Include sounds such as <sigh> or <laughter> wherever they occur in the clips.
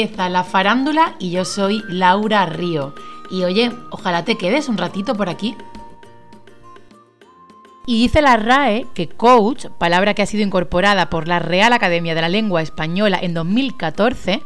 empieza la farándula y yo soy Laura Río. Y oye, ojalá te quedes un ratito por aquí. Y dice la RAE que coach, palabra que ha sido incorporada por la Real Academia de la Lengua Española en 2014,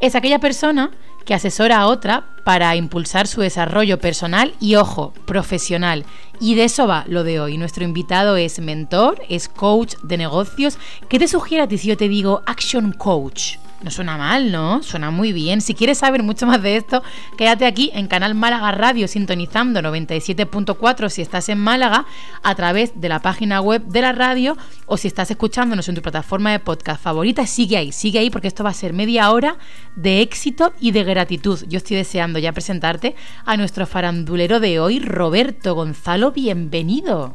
es aquella persona que asesora a otra para impulsar su desarrollo personal y, ojo, profesional. Y de eso va lo de hoy. Nuestro invitado es mentor, es coach de negocios. ¿Qué te sugiere a ti si yo te digo Action Coach? No suena mal, ¿no? Suena muy bien. Si quieres saber mucho más de esto, quédate aquí en Canal Málaga Radio sintonizando 97.4 si estás en Málaga a través de la página web de la radio o si estás escuchándonos en tu plataforma de podcast favorita, sigue ahí, sigue ahí porque esto va a ser media hora de éxito y de gratitud. Yo estoy deseando ya presentarte a nuestro farandulero de hoy, Roberto Gonzalo, bienvenido.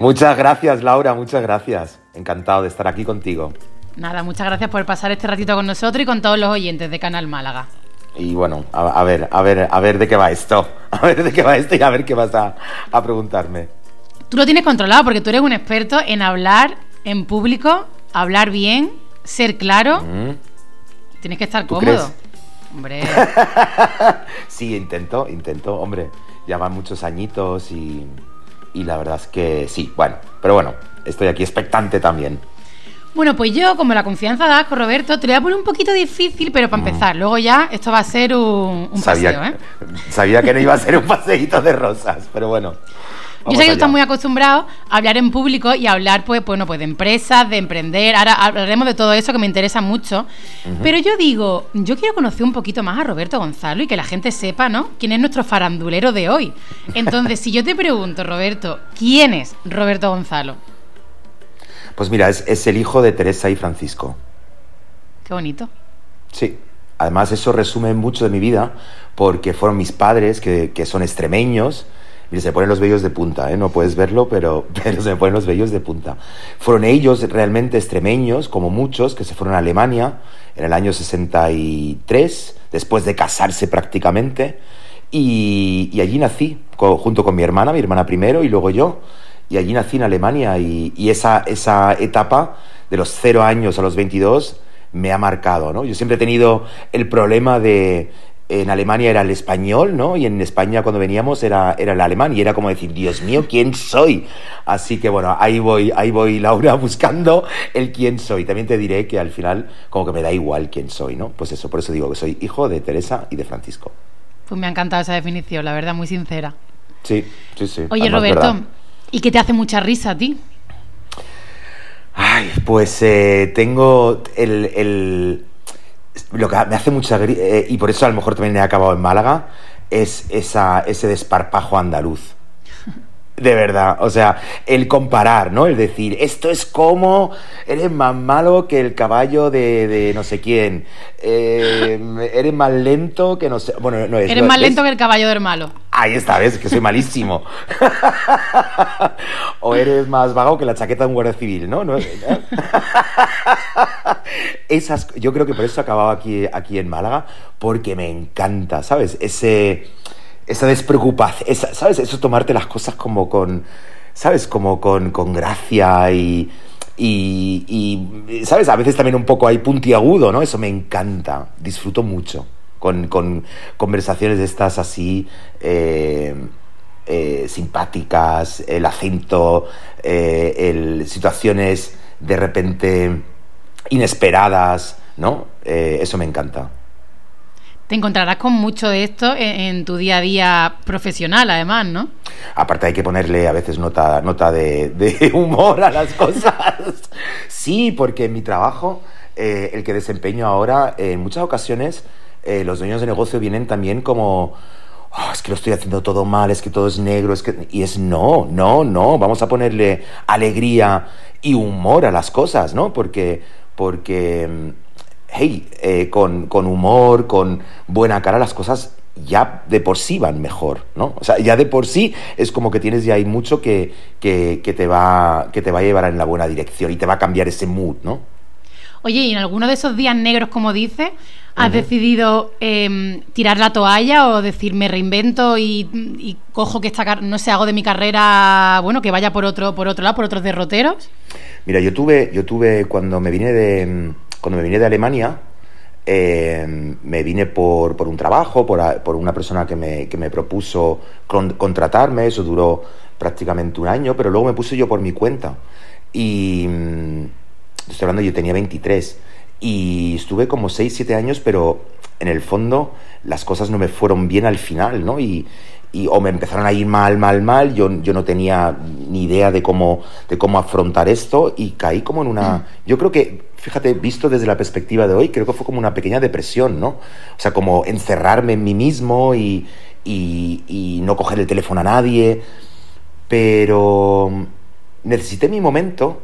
Muchas gracias, Laura, muchas gracias. Encantado de estar aquí contigo. Nada, muchas gracias por pasar este ratito con nosotros y con todos los oyentes de Canal Málaga. Y bueno, a, ver, a ver, a ver de qué va esto. <laughs> A ver de qué va esto y a ver qué vas a, preguntarme. Tú lo tienes controlado porque tú eres un experto en hablar en público, hablar bien, ser claro. Mm. Tienes que estar cómodo. Hombre. <laughs> sí, intento, intento, hombre. Ya van muchos añitos y, y la verdad es que sí, bueno, pero bueno, estoy aquí expectante también. Bueno, pues yo, como la confianza da con Roberto, te lo voy a poner un poquito difícil, pero para mm. empezar. Luego ya esto va a ser un, paseo, ¿eh? Sabía que no iba a ser un paseíto de rosas, pero bueno. Yo sé que tú estás muy acostumbrado a hablar en público y a hablar, pues, bueno, pues de empresas, de emprender. Ahora hablaremos de todo eso que me interesa mucho. Pero yo digo, yo quiero conocer un poquito más a Roberto Gonzalo y que la gente sepa, ¿no? Quién es nuestro farandulero de hoy. Entonces, si yo te pregunto, Roberto, ¿quién es Roberto Gonzalo? Pues mira, es, el hijo de Teresa y Francisco. Qué bonito. Sí. Además, eso resume mucho de mi vida, porque fueron mis padres, que, son extremeños. Mira, se ponen los vellos de punta, ¿eh? no puedes verlo, pero, <laughs> pero se me ponen los vellos de punta. Fueron ellos realmente extremeños, como muchos, que se fueron a Alemania en el año 63, después de casarse prácticamente. Y, y allí nací, junto con mi hermana, mi hermana primero y luego yo y allí nací en Alemania y, esa, esa etapa de los cero años a los 22 me ha marcado, ¿no? Yo siempre he tenido el problema de en Alemania era el español, ¿no? Y en España cuando veníamos era, era el alemán y era como decir, Dios mío, ¿quién soy? Así que bueno, ahí voy, ahí voy <laughs> Laura buscando el quién soy. También te diré que al final como que me da igual quién soy, ¿no? Pues eso, por eso digo que soy hijo de Teresa y de Francisco. Pues me ha encantado esa definición, la verdad, muy sincera. Sí, sí, sí. Oye, Roberto, ¿Y qué te hace mucha risa a ti? Ay, pues eh, tengo el, Lo que me hace mucha eh, y por eso a lo mejor también he acabado en Málaga, es esa, ese desparpajo andaluz. De verdad, o sea, el comparar, ¿no? El decir, esto es como, eres más malo que el caballo de, no sé quién, eh, eres más lento que no sé, bueno, no es... Eres más lento que el caballo del malo. Ahí está, ves, que soy malísimo. <laughs> o eres más vago que la chaqueta de un guardia civil, ¿no? ¿No? <laughs> Esas, yo creo que por eso he acabado aquí, aquí en Málaga, porque me encanta, ¿sabes? Ese esa despreocupación, ¿sabes? Eso tomarte las cosas como con, ¿sabes? Como con, con gracia y, y, ¿sabes? A veces también un poco hay puntiagudo, ¿no? Eso me encanta, disfruto mucho con, con conversaciones de estas así eh, eh, simpáticas, el acento, eh, el, situaciones de repente inesperadas, ¿no? eso me encanta. Encontrarás con mucho de esto en, tu día a día profesional, además, ¿no? Aparte hay que ponerle a veces nota, nota de, <laughs> humor a las cosas. sí, porque en mi trabajo, eh, el que desempeño ahora, en muchas ocasiones eh, los dueños de negocio vienen también como... Oh, es que lo estoy haciendo todo mal, es que todo es negro, es que... Y es no, no, no, vamos a ponerle alegría y humor a las cosas, ¿no? Porque, porque mm, hey, eh, con, humor, con buena cara, las cosas ya de por sí van mejor, ¿no? O sea, ya de por sí es como que tienes ya ahí mucho que, que, te va, que te va a llevar en la buena dirección y te va a cambiar ese mood, ¿no? Oye, y en alguno de esos días negros, como dices, ¿has decidido em, tirar la toalla o decir me reinvento y, cojo que esta no sé, hago de mi carrera, bueno, que vaya por otro, por otro lado, por otros derroteros? Mira, yo tuve, yo tuve cuando me vine de cuando me vine de Alemania, eh, me vine por, por un trabajo, por, por, una persona que me, que me propuso contratarme, eso duró prácticamente un año, pero luego me puse yo por mi cuenta. Y mm, estoy hablando, yo tenía 23 y estuve como 6, 7 años, pero en el fondo las cosas no me fueron bien al final, ¿no? Y, y o me empezaron a ir mal, mal, mal, yo, yo no tenía ni idea de cómo, de cómo afrontar esto y caí como en una... Mm. Yo creo que, fíjate, visto desde la perspectiva de hoy, creo que fue como una pequeña depresión, ¿no? O sea, como encerrarme en mí mismo y, y, y no coger el teléfono a nadie, pero necesité mi momento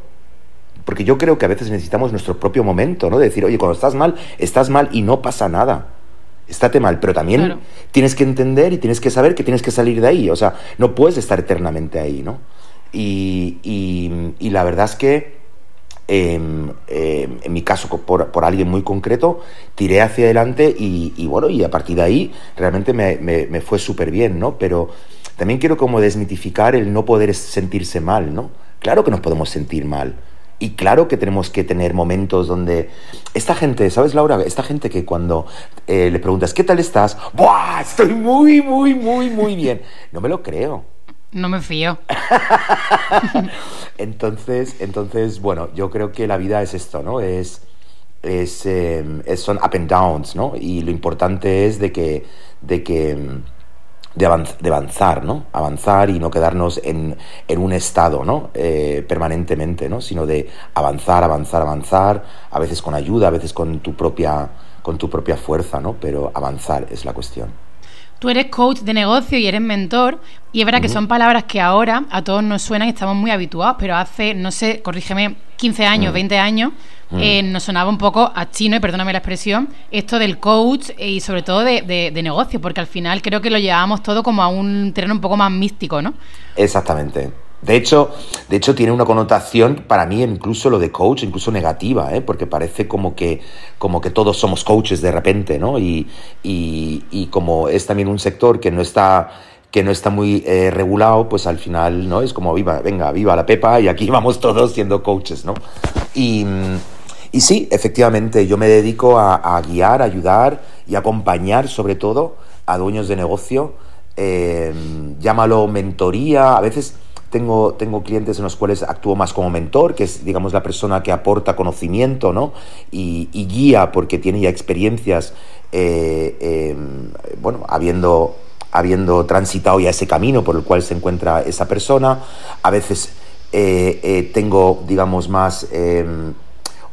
porque yo creo que a veces necesitamos nuestro propio momento, ¿no? De decir, oye, cuando estás mal, estás mal y no pasa nada. Estate mal, pero también tienes que entender y tienes que saber que tienes que salir de ahí. O sea, no puedes estar eternamente ahí, ¿no? Y, y, la verdad es que em, em, en mi caso, por, por, alguien muy concreto, tiré hacia adelante y, bueno, y a partir de ahí realmente me, me, me fue súper bien, ¿no? Pero también quiero como desmitificar el no poder sentirse mal, ¿no? Claro que nos podemos sentir mal y claro que tenemos que tener momentos donde esta gente, ¿sabes Laura? Esta gente que cuando eh, le preguntas, ¿qué tal estás? ¡Buah! Estoy muy, muy, muy, muy bien. No me lo creo. No me fío. <laughs> entonces, entonces, bueno, yo creo que la vida es esto, ¿no? Es, es, eh, son up and downs, ¿no? Y lo importante es de que, de que de, avanzar, ¿no? Avanzar y no quedarnos en, un estado, ¿no? Eh, permanentemente, ¿no? Sino de avanzar, avanzar, avanzar, a veces con ayuda, a veces con tu propia, con tu propia fuerza, ¿no? Pero avanzar es la cuestión. Tú eres coach de negocio y eres mentor, y es verdad que son palabras que ahora a todos nos suenan y estamos muy habituados, pero hace, no sé, corrígeme, 15 años, 20 años. Eh, nos sonaba un poco a chino, y perdóname la expresión, esto del coach y sobre todo de, de, negocio, porque al final creo que lo llevábamos todo como a un terreno un poco más místico, ¿no? Exactamente. De hecho, de hecho, tiene una connotación para mí incluso lo de coach, incluso negativa, ¿eh? porque parece como que, como que todos somos coaches de repente, ¿no? Y, y, y como es también un sector que no está que no está muy eh, regulado, pues al final, ¿no? Es como, viva, venga, viva la Pepa y aquí <laughs> vamos todos siendo coaches, ¿no? Y, y sí, efectivamente, yo me dedico a, guiar, ayudar y acompañar sobre todo a dueños de negocio. Eh, llámalo mentoría, a veces tengo, tengo clientes en los cuales actúo más como mentor, que es, digamos, la persona que aporta conocimiento, ¿no? Y, guía porque tiene ya experiencias, eh, em, bueno, habiendo, habiendo transitado ya ese camino por el cual se encuentra esa persona. A veces eh, tengo, digamos, más em,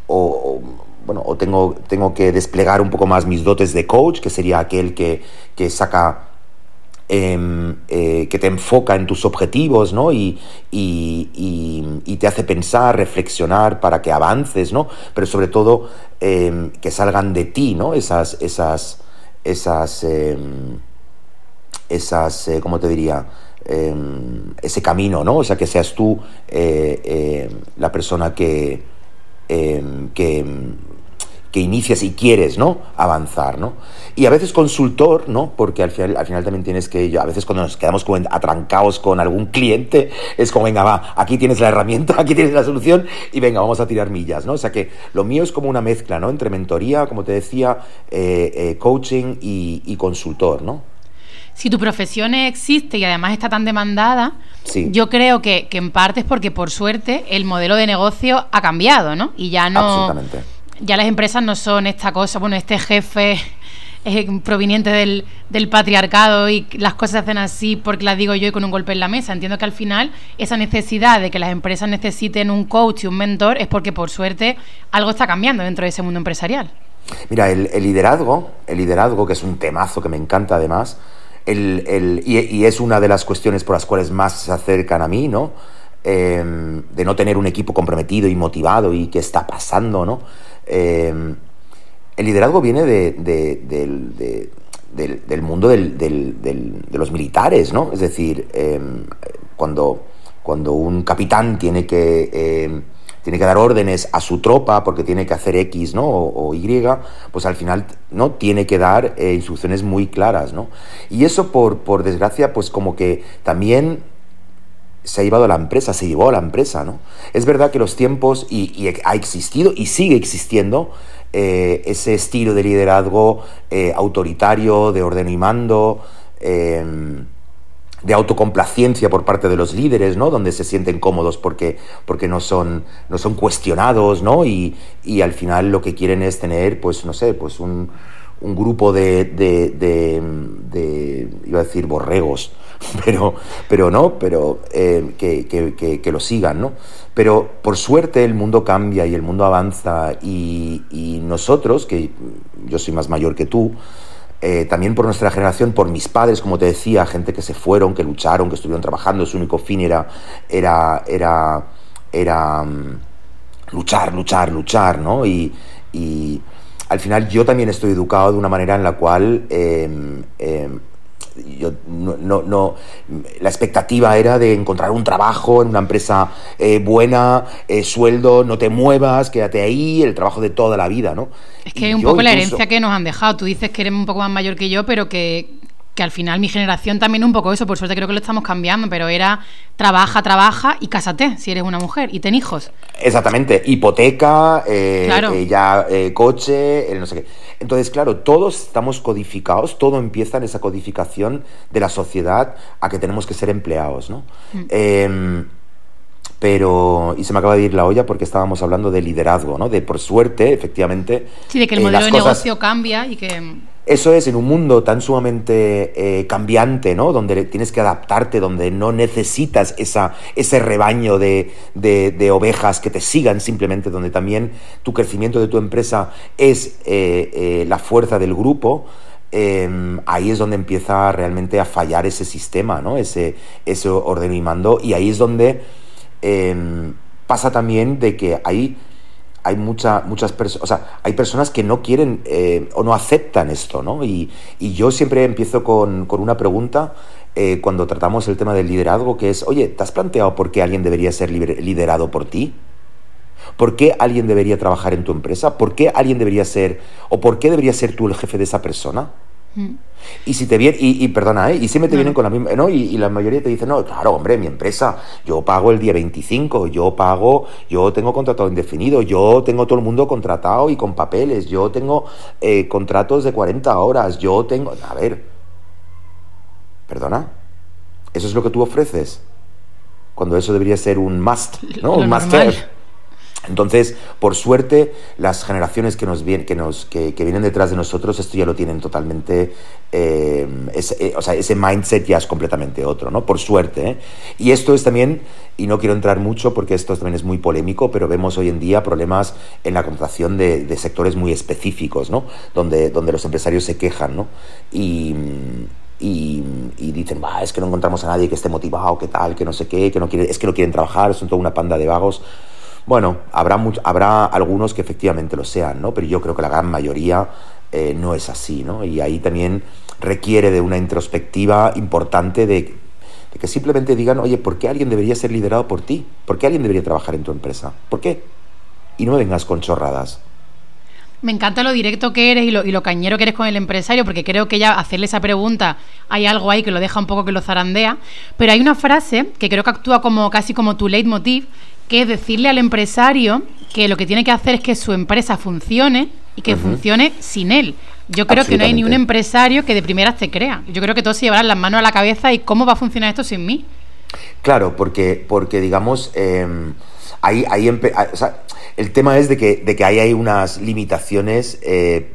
o, bueno, o tengo, tengo que desplegar un poco más mis dotes de coach, que sería aquel que, que saca em, eh, que te enfoca en tus objetivos, ¿no? Y, y, y, te hace pensar, reflexionar para que avances, ¿no? Pero sobre todo em, que salgan de ti, ¿no? Esas, esas, esas, em, esas, eh, ¿cómo te diría? ese camino, ¿no? O sea, que seas tú eh, la persona que, que, que inicias y quieres, ¿no? Avanzar, ¿no? Y a veces consultor, ¿no? Porque al final, al final también tienes que, a veces cuando nos quedamos como atrancados con algún cliente, es como, venga, va, aquí tienes la herramienta, <laughs> aquí tienes la solución y venga, vamos a tirar millas, ¿no? O sea que lo mío es como una mezcla, ¿no? Entre mentoría, como te decía, eh, eh, coaching y, y consultor, ¿no? si tu profesión existe y además está tan demandada, yo creo que, en parte es porque por suerte el modelo de negocio ha cambiado, ¿no? Y ya no... Ya las empresas no son esta cosa, bueno, este jefe proveniente del, patriarcado y las cosas se hacen así porque las digo yo y con un golpe en la mesa. Entiendo que al final esa necesidad de que las empresas necesiten un coach y un mentor es porque por suerte algo está cambiando dentro de ese mundo empresarial. Mira, el, el liderazgo, el liderazgo, que es un temazo que me encanta además, el, y, es una de las cuestiones por las cuales más se acercan a mí, ¿no? Em, de no tener un equipo comprometido y motivado y qué está pasando, ¿no? Em, el liderazgo viene de, del, mundo de los militares, ¿no? Es decir, em, cuando, cuando un capitán tiene que tiene que dar órdenes a su tropa porque tiene que hacer X ¿no? o, Y, pues al final ¿no? tiene que dar eh, instrucciones muy claras. ¿no? Y eso, por desgracia, pues como que también se ha llevado a la empresa, se llevó a la empresa, ¿no? Es verdad que los tiempos, y, ha existido y sigue existiendo, eh, ese estilo de liderazgo eh, autoritario, de orden y mando, em, de autocomplacencia por parte de los líderes, ¿no? Donde se sienten cómodos porque, porque no, son, no son cuestionados, ¿no? Y, y al final lo que quieren es tener, pues, no sé, pues un, un grupo de, de, de, iba a decir, borregos, <laughs> pero, pero no, pero eh, que, que, que, lo sigan, ¿no? Pero por suerte el mundo cambia y el mundo avanza y, y nosotros, que yo soy más mayor que tú, eh, también por nuestra generación, por mis padres, como te decía, gente que se fueron, que lucharon, que estuvieron trabajando, su único fin era, era, era, era um, luchar, luchar, luchar, ¿no? Y al final yo también estoy educado de una manera en la cual eh, yo no, no, la expectativa era de encontrar un trabajo en una empresa eh, buena, eh, sueldo, no te muevas, quédate ahí, el trabajo de toda la vida, ¿no? Es que es un poco la herencia que nos han dejado. Tú dices que eres un poco más mayor que yo, pero que, que al final mi generación también un poco eso, por suerte creo que lo estamos cambiando, pero era trabaja, trabaja y cásate si eres una mujer y ten hijos. Exactamente, hipoteca, eh, eh, ya eh, coche, no sé qué. Entonces, claro, todos estamos codificados, todo empieza en esa codificación de la sociedad a que tenemos que ser empleados, ¿no? Mm. Em, pero y se me acaba de ir la olla porque estábamos hablando de liderazgo, ¿no? De por suerte, efectivamente. Sí, de que el modelo de negocio cambia y que eso es en un mundo tan sumamente eh, cambiante, ¿no? Donde tienes que adaptarte, donde no necesitas esa, ese rebaño de, de, ovejas que te sigan simplemente, donde también tu crecimiento de tu empresa es eh, eh, la fuerza del grupo. Em, ahí es donde empieza realmente a fallar ese sistema, ¿no? Ese, ese orden y mando. Y ahí es donde em, pasa también de que hay hay mucha, muchas personas, o sea, hay personas que no quieren eh, o no aceptan esto, ¿no? Y, yo siempre empiezo con, una pregunta eh, cuando tratamos el tema del liderazgo, que es, oye, ¿te has planteado por qué alguien debería ser liderado por ti? ¿Por qué alguien debería trabajar en tu empresa? ¿Por qué alguien debería ser, o por qué debería ser tú el jefe de esa persona? Y si te vienen, y, perdona, ¿eh? y siempre te vienen con la misma, ¿no? Y, la mayoría te dicen, no, claro, hombre, mi empresa, yo pago el día 25, yo pago, yo tengo contratado indefinido, yo tengo todo el mundo contratado y con papeles, yo tengo eh, contratos de 40 horas, yo tengo, a ver, perdona, eso es lo que tú ofreces, cuando eso debería ser un must, ¿no? un must entonces, por suerte, las generaciones que, nos que, nos, que, vienen detrás de nosotros, esto ya lo tienen totalmente, eh, eh, o sea, ese mindset ya es completamente otro, ¿no? Por suerte. ¿eh? Y esto es también, y no quiero entrar mucho porque esto también es muy polémico, pero vemos hoy en día problemas en la contratación de, sectores muy específicos, ¿no? Donde, los empresarios se quejan, ¿no? Y, dicen, va, es que no encontramos a nadie que esté motivado, que tal, que no sé qué, que no quiere, es que no quieren trabajar, son toda una panda de vagos. Bueno, habrá, habrá algunos que efectivamente lo sean, ¿no? Pero yo creo que la gran mayoría eh, no es así, ¿no? Y ahí también requiere de una introspectiva importante de, que simplemente digan, oye, ¿por qué alguien debería ser liderado por ti? ¿Por qué alguien debería trabajar en tu empresa? ¿Por qué? Y no me vengas con chorradas. Me encanta lo directo que eres y lo, y lo, cañero que eres con el empresario, porque creo que ya hacerle esa pregunta hay algo ahí que lo deja un poco que lo zarandea. Pero hay una frase que creo que actúa como casi como tu leitmotiv, que es decirle al empresario que lo que tiene que hacer es que su empresa funcione y que funcione sin él. Yo creo que no hay ni un empresario que de primeras te crea. Yo creo que todos se llevarán las manos a la cabeza y cómo va a funcionar esto sin mí. Claro, porque, porque digamos, em, ahí, ahí el tema es de que, de que ahí hay unas limitaciones eh,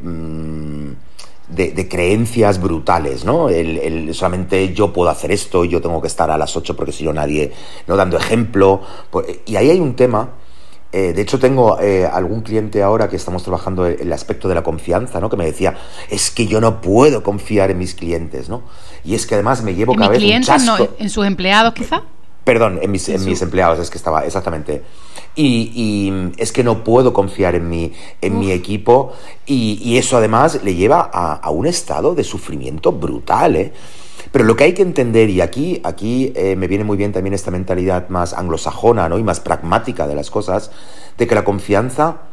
de, creencias brutales, ¿no? El, solamente yo puedo hacer esto, yo tengo que estar a las 8 porque si no nadie, no dando ejemplo. Y ahí hay un tema, eh, de hecho tengo eh, algún cliente ahora que estamos trabajando el, aspecto de la confianza, ¿no? Que me decía, es que yo no puedo confiar en mis clientes, ¿no? Y es que además me llevo cada vez clientes, un chasco. No, ¿En sus empleados quizá? Perdón, en mis, en mis empleados, es que estaba, exactamente. Y, es que no puedo confiar en mi, en mi equipo y, eso además le lleva a, un estado de sufrimiento brutal. ¿eh? Pero lo que hay que entender, y aquí, aquí eh, me viene muy bien también esta mentalidad más anglosajona ¿no? y más pragmática de las cosas, de que la confianza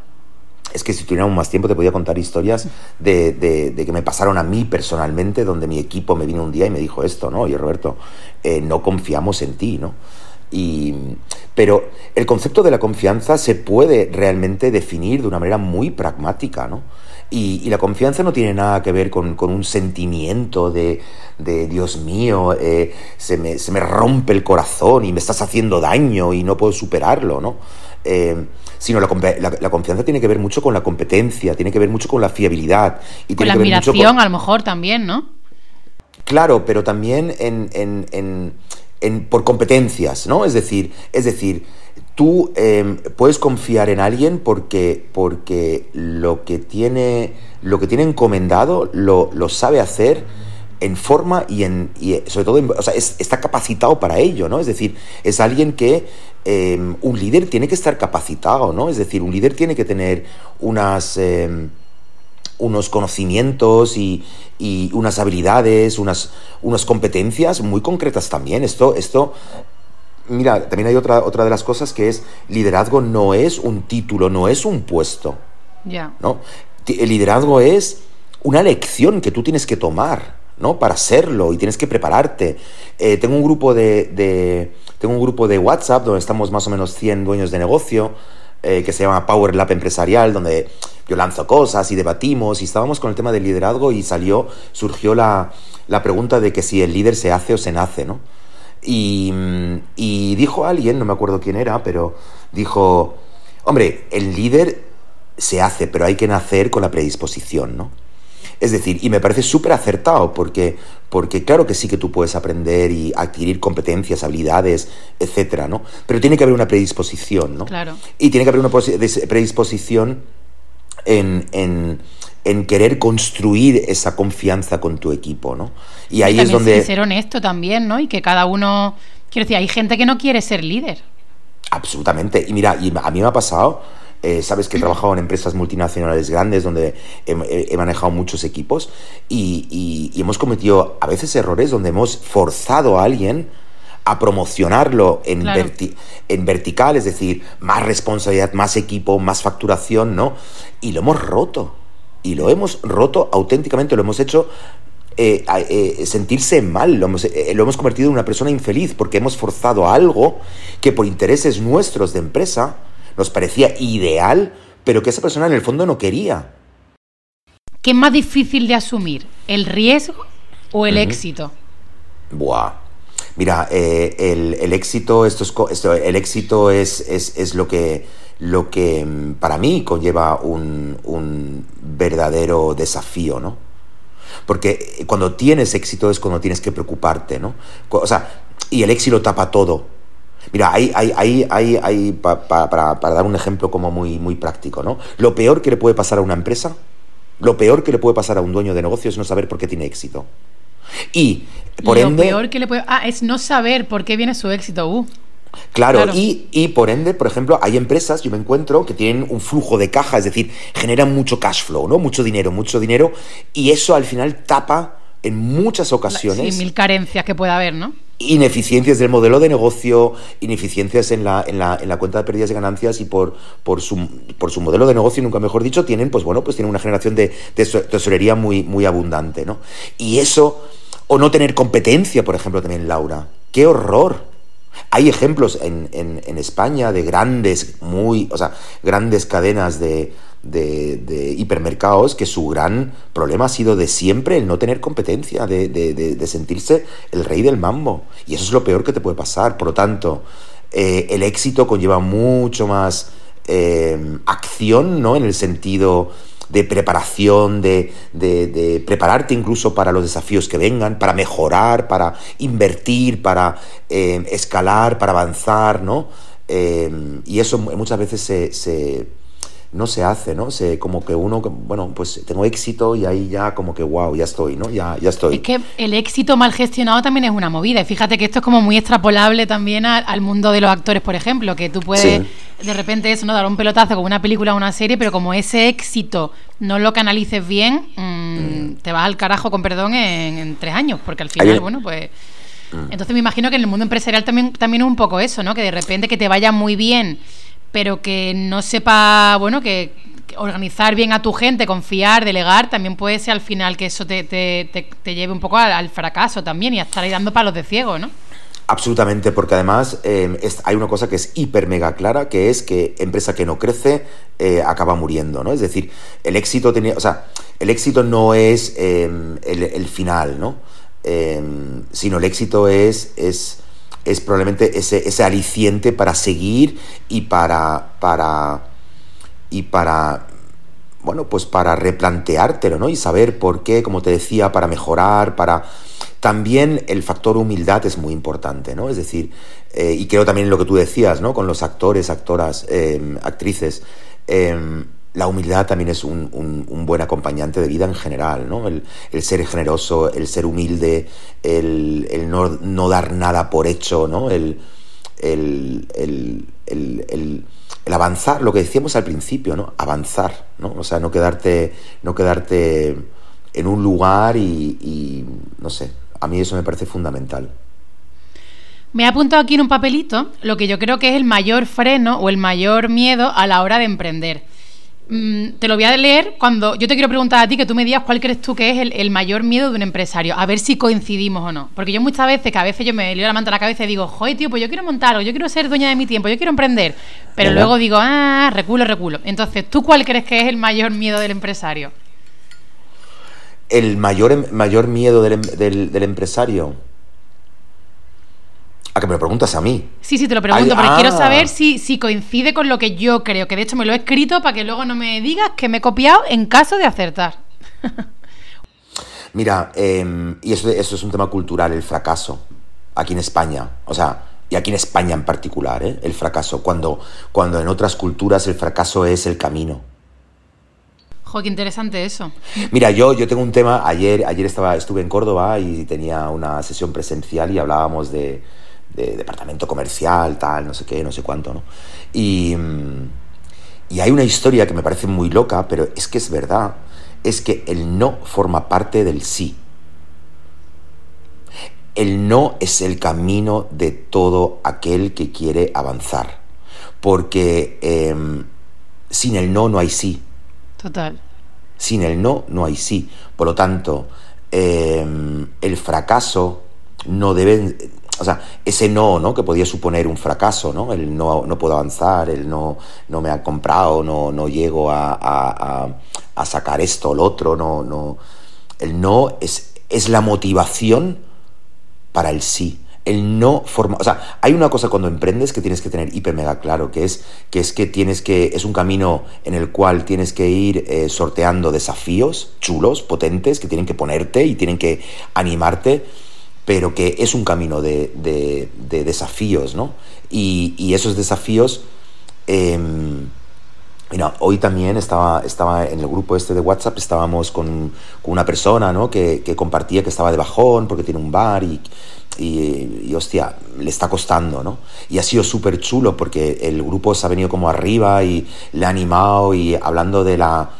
es que si tuviéramos más tiempo te podía contar historias de, de, que me pasaron a mí personalmente, donde mi equipo me vino un día y me dijo esto, ¿no? Oye, Roberto, eh, no confiamos en ti, ¿no? Y, pero el concepto de la confianza se puede realmente definir de una manera muy pragmática, ¿no? Y, la confianza no tiene nada que ver con, un sentimiento de, Dios mío, eh, se, me, se, me, rompe el corazón y me estás haciendo daño y no puedo superarlo, ¿no? Eh, sino la, confianza tiene que ver mucho con la competencia, tiene que ver mucho con la fiabilidad. Y con la admiración a lo mejor también, ¿no? Claro, pero también en, por competencias, ¿no? Es decir, es decir, tú em, puedes confiar en alguien porque, porque lo, que tiene, lo que tiene encomendado lo, sabe hacer en forma y en sobre todo o sea, está capacitado para ello, ¿no? Es decir, es alguien que em, un líder tiene que estar capacitado, ¿no? Es decir, un líder tiene que tener unas em, unos conocimientos y, unas habilidades, unas, unas competencias muy concretas también. Esto, esto mira, también hay otra, otra de las cosas que es liderazgo no es un título, no es un puesto. Ya. ¿no? El liderazgo es una lección que tú tienes que tomar, ¿no? Para serlo y tienes que prepararte. Eh, tengo un grupo de, tengo un grupo de WhatsApp donde estamos más o menos 100 dueños de negocio eh, que se llama Power Lab Empresarial, donde yo lanzo cosas y debatimos y estábamos con el tema del liderazgo y salió, surgió la, la pregunta de que si el líder se hace o se nace, ¿no? Y, dijo alguien, no me acuerdo quién era, pero dijo, hombre, el líder se hace, pero hay que nacer con la predisposición, ¿no? Es decir, y me parece súper acertado, porque, porque claro que sí que tú puedes aprender y adquirir competencias, habilidades, etcétera, ¿no? Pero tiene que haber una predisposición, ¿no? Claro. Y tiene que haber una predisposición en, en, en querer construir esa confianza con tu equipo, ¿no? Y ahí es donde... ser honesto también, ¿no? Y que cada uno... Quiero decir, hay gente que no quiere ser líder. Absolutamente. Y mira, y a mí me ha pasado... Eh, sabes que he trabajado en empresas multinacionales grandes donde he, manejado muchos equipos y, hemos cometido a veces errores donde hemos forzado a alguien a promocionarlo en, en vertical, es decir, más responsabilidad, más equipo, más facturación, ¿no? Y lo hemos roto. Y lo hemos roto auténticamente, lo hemos hecho eh, eh, sentirse mal, lo hemos, eh, lo hemos, convertido en una persona infeliz porque hemos forzado algo que por intereses nuestros de empresa nos parecía ideal, pero que esa persona en el fondo no quería. ¿Qué es más difícil de asumir, el riesgo o el éxito? Buah. Mira, el, éxito, esto es, el éxito es, es, lo, que, lo que mm, para mí conlleva un, un verdadero desafío, ¿no? Porque cuando tienes éxito es cuando tienes que preocuparte, ¿no? O sea, y el éxito tapa todo. Mira, hay, hay, hay, hay, para, dar un ejemplo como muy, muy práctico, ¿no? Lo peor que le puede pasar a una empresa, lo peor que le puede pasar a un dueño de negocio es no saber por qué tiene éxito. Y, por lo peor que le puede... Ah, es no saber por qué viene su éxito. Uh. Claro, Y, por ende, por ejemplo, hay empresas, yo me encuentro, que tienen un flujo de caja, es decir, generan mucho cash flow, ¿no? Mucho dinero, mucho dinero, y eso al final tapa en muchas ocasiones. Sí, mil carencias que pueda haber, ¿no? Ineficiencias del modelo de negocio, ineficiencias en la, en la, en la cuenta de pérdidas y ganancias y por, por, su, por su modelo de negocio, nunca mejor dicho, tienen, pues bueno, pues tienen una generación de, tesorería muy, muy abundante, ¿no? Y eso, o no tener competencia, por ejemplo, también, Laura. ¡Qué horror! Hay ejemplos en, en, España de grandes, muy, o sea, grandes cadenas de, de, hipermercados que su gran problema ha sido de siempre el no tener competencia, de, de, sentirse el rey del mambo. Y eso es lo peor que te puede pasar. Por lo tanto, eh, el éxito conlleva mucho más eh, acción, ¿no? En el sentido de preparación, de, de, prepararte incluso para los desafíos que vengan, para mejorar, para invertir, para eh, escalar, para avanzar, ¿no? Y eso muchas veces se no se hace, ¿no? Se, como que uno, bueno, pues tengo éxito y ahí ya como que, wow, ya estoy, ¿no? Ya, ya estoy. Es que el éxito mal gestionado también es una movida. Y fíjate que esto es como muy extrapolable también al mundo de los actores, por ejemplo, que tú puedes de repente eso, ¿no? Dar un pelotazo con una película o una serie, pero como ese éxito no lo canalices bien, mm, mm. te vas al carajo, con perdón, en, tres años, porque al final, bueno, pues... Mm. Entonces me imagino que en el mundo empresarial también, también es un poco eso, ¿no? Que de repente que te vaya muy bien pero que no sepa, bueno, que, organizar bien a tu gente, confiar, delegar, también puede ser al final que eso te, te, te, lleve un poco al, fracaso también y a estar ahí dando palos de ciego, ¿no? Absolutamente, porque además em, hay una cosa que es hiper mega clara, que es que empresa que no crece eh, acaba muriendo, ¿no? Es decir, el éxito tenía, o sea, el éxito no es em, el, final, ¿no? Em, sino el éxito es, es, es probablemente ese, ese, aliciente para seguir y para, para, y para, bueno, pues para replanteártelo, ¿no? Y saber por qué, como te decía, para mejorar, para también el factor humildad es muy importante, ¿no? Es decir, eh, y creo también lo que tú decías, ¿no? Con los actores, actoras, em, actrices, em, la humildad también es un, buen acompañante de vida en general, ¿no? El, ser generoso, el ser humilde, el, no, dar nada por hecho, ¿no? El, el, avanzar, lo que decíamos al principio, ¿no? Avanzar, ¿no? O sea, no quedarte, no quedarte en un lugar y no sé, a mí eso me parece fundamental. Me he apuntado aquí en un papelito lo que yo creo que es el mayor freno o el mayor miedo a la hora de emprender. Mm, te lo voy a leer cuando yo te quiero preguntar a ti que tú me digas cuál crees tú que es el, mayor miedo de un empresario, a ver si coincidimos o no. Porque yo muchas veces, que a veces yo me leo la manta a la cabeza y digo, joder, tío, pues yo quiero montar algo, yo quiero ser dueña de mi tiempo, yo quiero emprender. Pero luego digo, ah, reculo, reculo. Entonces, ¿tú cuál crees que es el mayor miedo del empresario? el mayor, mayor miedo del, del, empresario? A que me lo preguntas a mí. Sí, sí, te lo pregunto, porque quiero ah. saber si, si coincide con lo que yo creo, que de hecho me lo he escrito para que luego no me digas que me he copiado en caso de acertar. <laughs> Mira, em, y eso, eso, es un tema cultural, el fracaso, aquí en España. O sea, y aquí en España en particular, ¿eh? el fracaso. Cuando, cuando en otras culturas el fracaso es el camino. Jo, qué interesante eso. Mira, yo, yo tengo un tema, ayer, ayer estaba, estuve en Córdoba y tenía una sesión presencial y hablábamos de, departamento comercial, tal, no sé qué, no sé cuánto, ¿no? Y, y hay una historia que me parece muy loca, pero es que es verdad, es que el no forma parte del sí. El no es el camino de todo aquel que quiere avanzar, porque em, sin el no no hay sí. Total. Sin el no, no hay sí. Por lo tanto, em, el fracaso no debe. O sea, ese no, ¿no? Que podía suponer un fracaso, ¿no? El no, no puedo avanzar, el no, no me ha comprado, no, no llego a, a, sacar esto o lo otro, no, no. El no es, es la motivación para el sí el no forma, o sea, hay una cosa cuando emprendes que tienes que tener hiper mega claro, que es que es que tienes que es un camino en el cual tienes que ir eh, sorteando desafíos chulos, potentes, que tienen que ponerte y tienen que animarte, pero que es un camino de, de, desafíos, ¿no? Y, esos desafíos em, Mira, hoy también estaba, estaba en el grupo este de WhatsApp, estábamos con, una persona ¿no? que, compartía que estaba de bajón porque tiene un bar y, y, hostia, le está costando, ¿no? Y ha sido súper chulo porque el grupo se ha venido como arriba y le ha animado y hablando de la...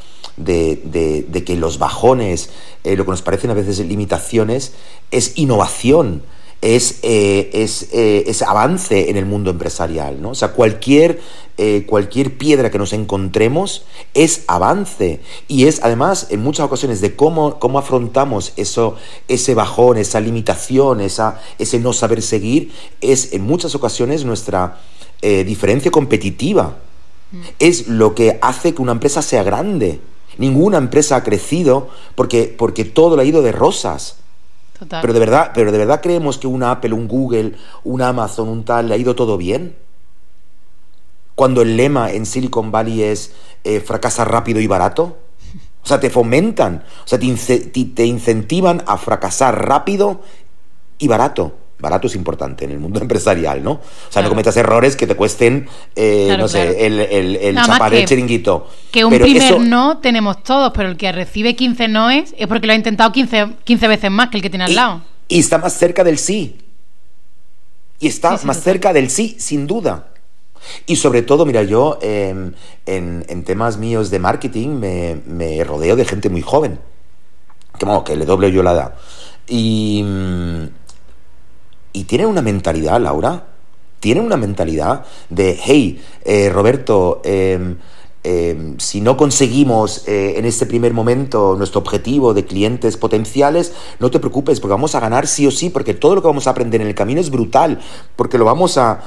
De, de, que los bajones, eh, lo que nos parecen a veces limitaciones, es innovación es, eh, es, eh, es, avance en el mundo empresarial, ¿no? O sea, cualquier, eh, cualquier piedra que nos encontremos es avance y es además en muchas ocasiones de cómo, cómo afrontamos eso, ese bajón, esa limitación, esa, ese no saber seguir, es en muchas ocasiones nuestra diferencia competitiva. Mm. Es lo que hace que una empresa sea grande. Ninguna empresa ha crecido porque, porque todo le ha ido de rosas. Pero de verdad, pero de verdad creemos que un Apple, un Google, un Amazon, un tal, le ha ido todo bien. Cuando el lema en Silicon Valley es eh, fracasa rápido y barato. O sea, te fomentan, o sea, te incentivan a fracasar rápido y barato barato es importante en el mundo <laughs> empresarial, ¿no? O sea, no cometas errores que te cuesten, eh, no sé, el, el, el chapar el chiringuito. Que un primer no tenemos todos, pero el que recibe 15 noes es porque lo ha intentado 15, 15 veces más que el que tiene al lado. Y está más cerca del sí. Y está más cerca del sí, sin duda. Y sobre todo, mira, yo em, en, en, temas míos de marketing me, me, rodeo de gente muy joven. Que, bueno, que le doble yo la edad. Y, mm, y tienen una mentalidad, Laura, tienen una mentalidad de, hey, eh, Roberto, em, eh, si no conseguimos eh, en este primer momento nuestro objetivo de clientes potenciales, no te preocupes, porque vamos a ganar sí o sí, porque todo lo que vamos a aprender en el camino es brutal, porque lo vamos a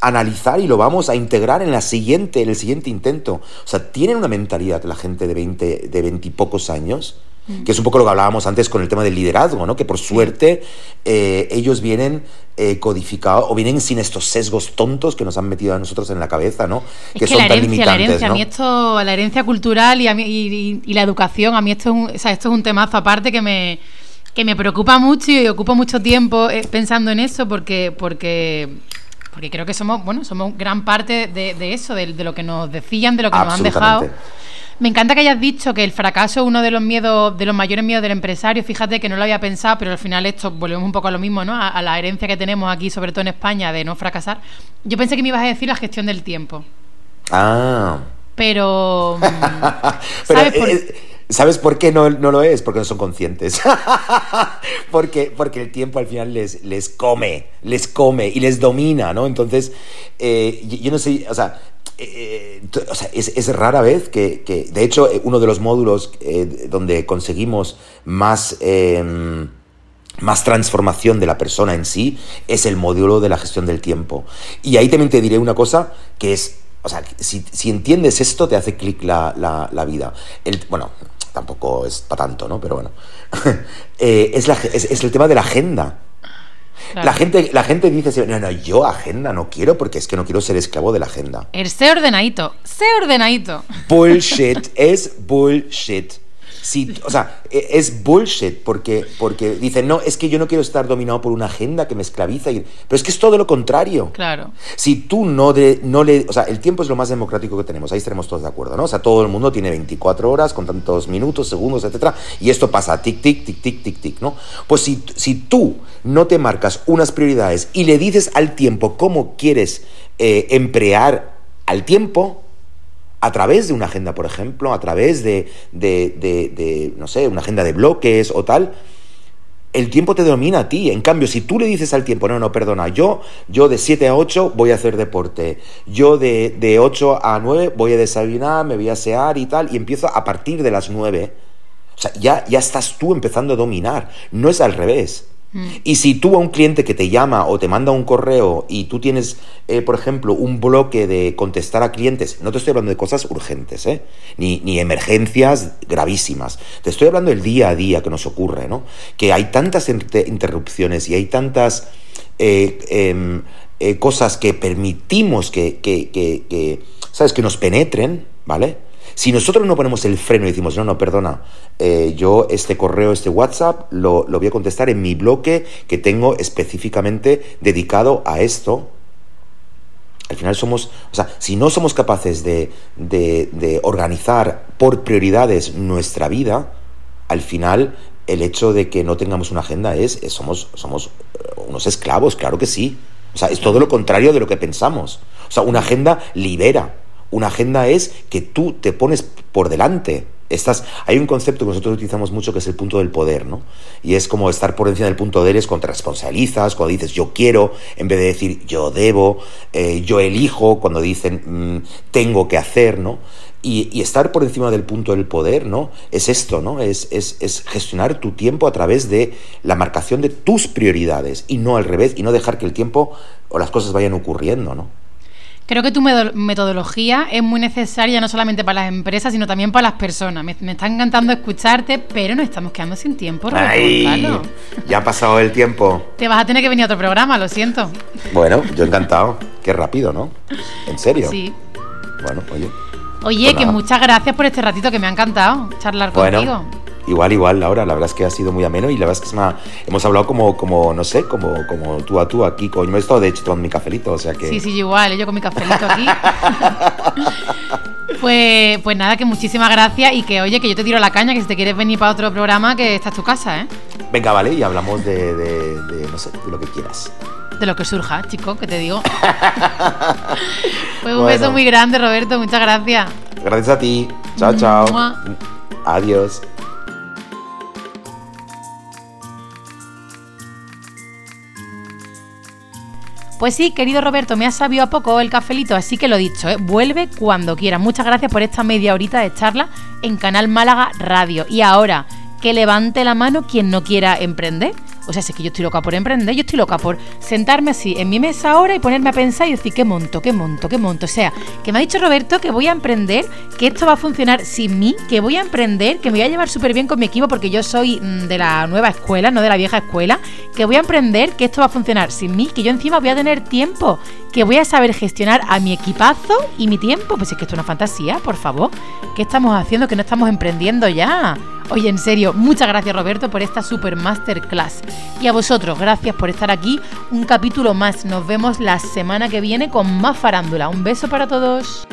analizar y lo vamos a integrar en la siguiente, en el siguiente intento. O sea, tienen una mentalidad la gente de 20, de 20 y pocos años que es un poco lo que hablábamos antes con el tema del liderazgo, ¿no? que por suerte eh, ellos vienen eh, codificados o vienen sin estos sesgos tontos que nos han metido a nosotros en la cabeza, ¿no? que, son la herencia, la herencia, a mí esto, la herencia cultural y, a mí, y, la educación, a mí esto es un, o sea, esto es un temazo aparte que me, que me preocupa mucho y ocupo mucho tiempo eh, pensando en eso porque, porque porque creo que somos, bueno, somos gran parte de, eso, de, lo que nos decían, de lo que nos han dejado. Me encanta que hayas dicho que el fracaso es uno de los miedos, de los mayores miedos del empresario. Fíjate que no lo había pensado, pero al final esto volvemos un poco a lo mismo, ¿no? A, la herencia que tenemos aquí, sobre todo en España, de no fracasar. Yo pensé que me ibas a decir la gestión del tiempo. Ah. Pero. <laughs> ¿sabes, por... Eh, ¿Sabes por qué no, no, lo es? Porque no son conscientes. <laughs> porque, porque el tiempo al final les, les come, les come y les domina, ¿no? Entonces, eh, yo no sé, o sea, eh, o sea, es, rara vez que, de hecho, eh, uno de los módulos eh, donde conseguimos más, em, más transformación de la persona en sí es el módulo de la gestión del tiempo. Y ahí también te diré una cosa que es, o sea, si, entiendes esto, te hace clic la, la, vida. El, bueno, tampoco es para tanto, ¿no? Pero bueno. <laughs> es, es el tema de la agenda. La, gente, la gente dice, no, no, yo agenda no quiero porque es que no quiero ser esclavo de la agenda. El sé ordenadito, sé ordenadito. Bullshit, <laughs> es bullshit o sea, e, es bullshit porque, porque dicen, no, es que yo no quiero estar dominado por una agenda que me esclaviza. pero es que es todo lo contrario. Claro. Si tú no, de, no le... O sea, el tiempo es lo más democrático que tenemos, ahí estaremos todos de acuerdo, ¿no? O sea, todo el mundo tiene 24 horas con tantos minutos, segundos, etcétera, y esto pasa tic, tic, tic, tic, tic, tic, ¿no? Pues si, si tú no te marcas unas prioridades y le dices al tiempo cómo quieres eh, emplear al tiempo, a través de una agenda, por ejemplo, a través de, no sé, una agenda de bloques o tal, el tiempo te domina a ti. En cambio, si tú le dices al tiempo, no, no, perdona, yo, yo de 7 a 8 voy a hacer deporte, yo de, de 8 a 9 voy a desayunar, me voy a asear y tal, y empiezo a partir de las 9. O sea, ya, ya estás tú empezando a dominar, no es al revés. Y si tú a un cliente que te llama o te manda un correo y tú tienes, eh, por ejemplo, un bloque de contestar a clientes, no te estoy hablando de cosas urgentes, ¿eh? ni, emergencias gravísimas, te estoy hablando del día a día que nos ocurre, ¿no? Que hay tantas interrupciones y hay tantas eh, em, cosas que permitimos que, que, que, ¿sabes?, que nos penetren, ¿vale? Si nosotros no ponemos el freno y decimos, no, no, perdona, eh, yo este correo, este WhatsApp, lo, voy a contestar en mi bloque que tengo específicamente dedicado a esto, al final somos, o sea, si no somos capaces de, de, organizar por prioridades nuestra vida, al final el hecho de que no tengamos una agenda es, somos, somos eh, unos esclavos, claro que sí. O sea, es todo lo contrario de lo que pensamos. O sea, una agenda libera, una agenda es que tú te pones por delante. Estás, hay un concepto que nosotros utilizamos mucho que es el punto del poder, ¿no? Y es como estar por encima del punto de eres cuando te responsabilizas, cuando dices yo quiero, en vez de decir yo debo, eh, yo elijo, cuando dicen mm, tengo que hacer, ¿no? Y, estar por encima del punto del poder, ¿no? Es esto, ¿no? Es, es, es, gestionar tu tiempo a través de la marcación de tus prioridades y no al revés, y no dejar que el tiempo o las cosas vayan ocurriendo, ¿no? Creo que tu metodología es muy necesaria no solamente para las empresas, sino también para las personas. Me, está encantando escucharte, pero nos estamos quedando sin tiempo, Ay, Ya ha pasado el tiempo. Te vas a tener que venir a otro programa, lo siento. Bueno, yo encantado. Qué rápido, ¿no? ¿En serio? Sí. Bueno, oye. Oye, pues que muchas gracias por este ratito, que me ha encantado charlar contigo. Igual, igual, Laura, la verdad es que ha sido muy ameno y la verdad es que hemos hablado como, como, no sé, como, como tú a tú aquí. Con, me he estado de hecho tomando mi cafelito, o sea que... Sí, sí, igual, yo con mi cafelito aquí. <laughs> pues, pues nada, que muchísimas gracias y que, oye, que yo te tiro la caña, que si te quieres venir para otro programa, que esta es tu casa, ¿eh? Venga, vale, y hablamos de, de, no sé, de lo que quieras. De lo que surja, chico, que te digo. <laughs> pues un beso muy grande, Roberto, muchas gracias. Gracias a ti. Chao, chao. Adiós. Pues sí, querido Roberto, me ha sabido a poco el cafelito, así que lo dicho, ¿eh? vuelve cuando quiera. Muchas gracias por esta media horita de charla en Canal Málaga Radio. Y ahora, que levante la mano quien no quiera emprender. O sea, si es que yo estoy loca por emprender, yo estoy loca por sentarme así en mi mesa ahora y ponerme a pensar y decir, ¿qué monto, qué monto, qué monto? O sea, que me ha dicho Roberto que voy a emprender, que esto va a funcionar sin mí, que voy a emprender, que me voy a llevar súper bien con mi equipo porque yo soy mm, de la nueva escuela, no de la vieja escuela, que voy a emprender, que esto va a funcionar sin mí, que yo encima voy a tener tiempo, que voy a saber gestionar a mi equipazo y mi tiempo. Pues es que esto es una fantasía, por favor. ¿Qué estamos haciendo? Que no estamos emprendiendo ya. Oye, en serio, muchas gracias Roberto por esta super masterclass. Y a vosotros, gracias por estar aquí. Un capítulo más. Nos vemos la semana que viene con más farándula. Un beso para todos.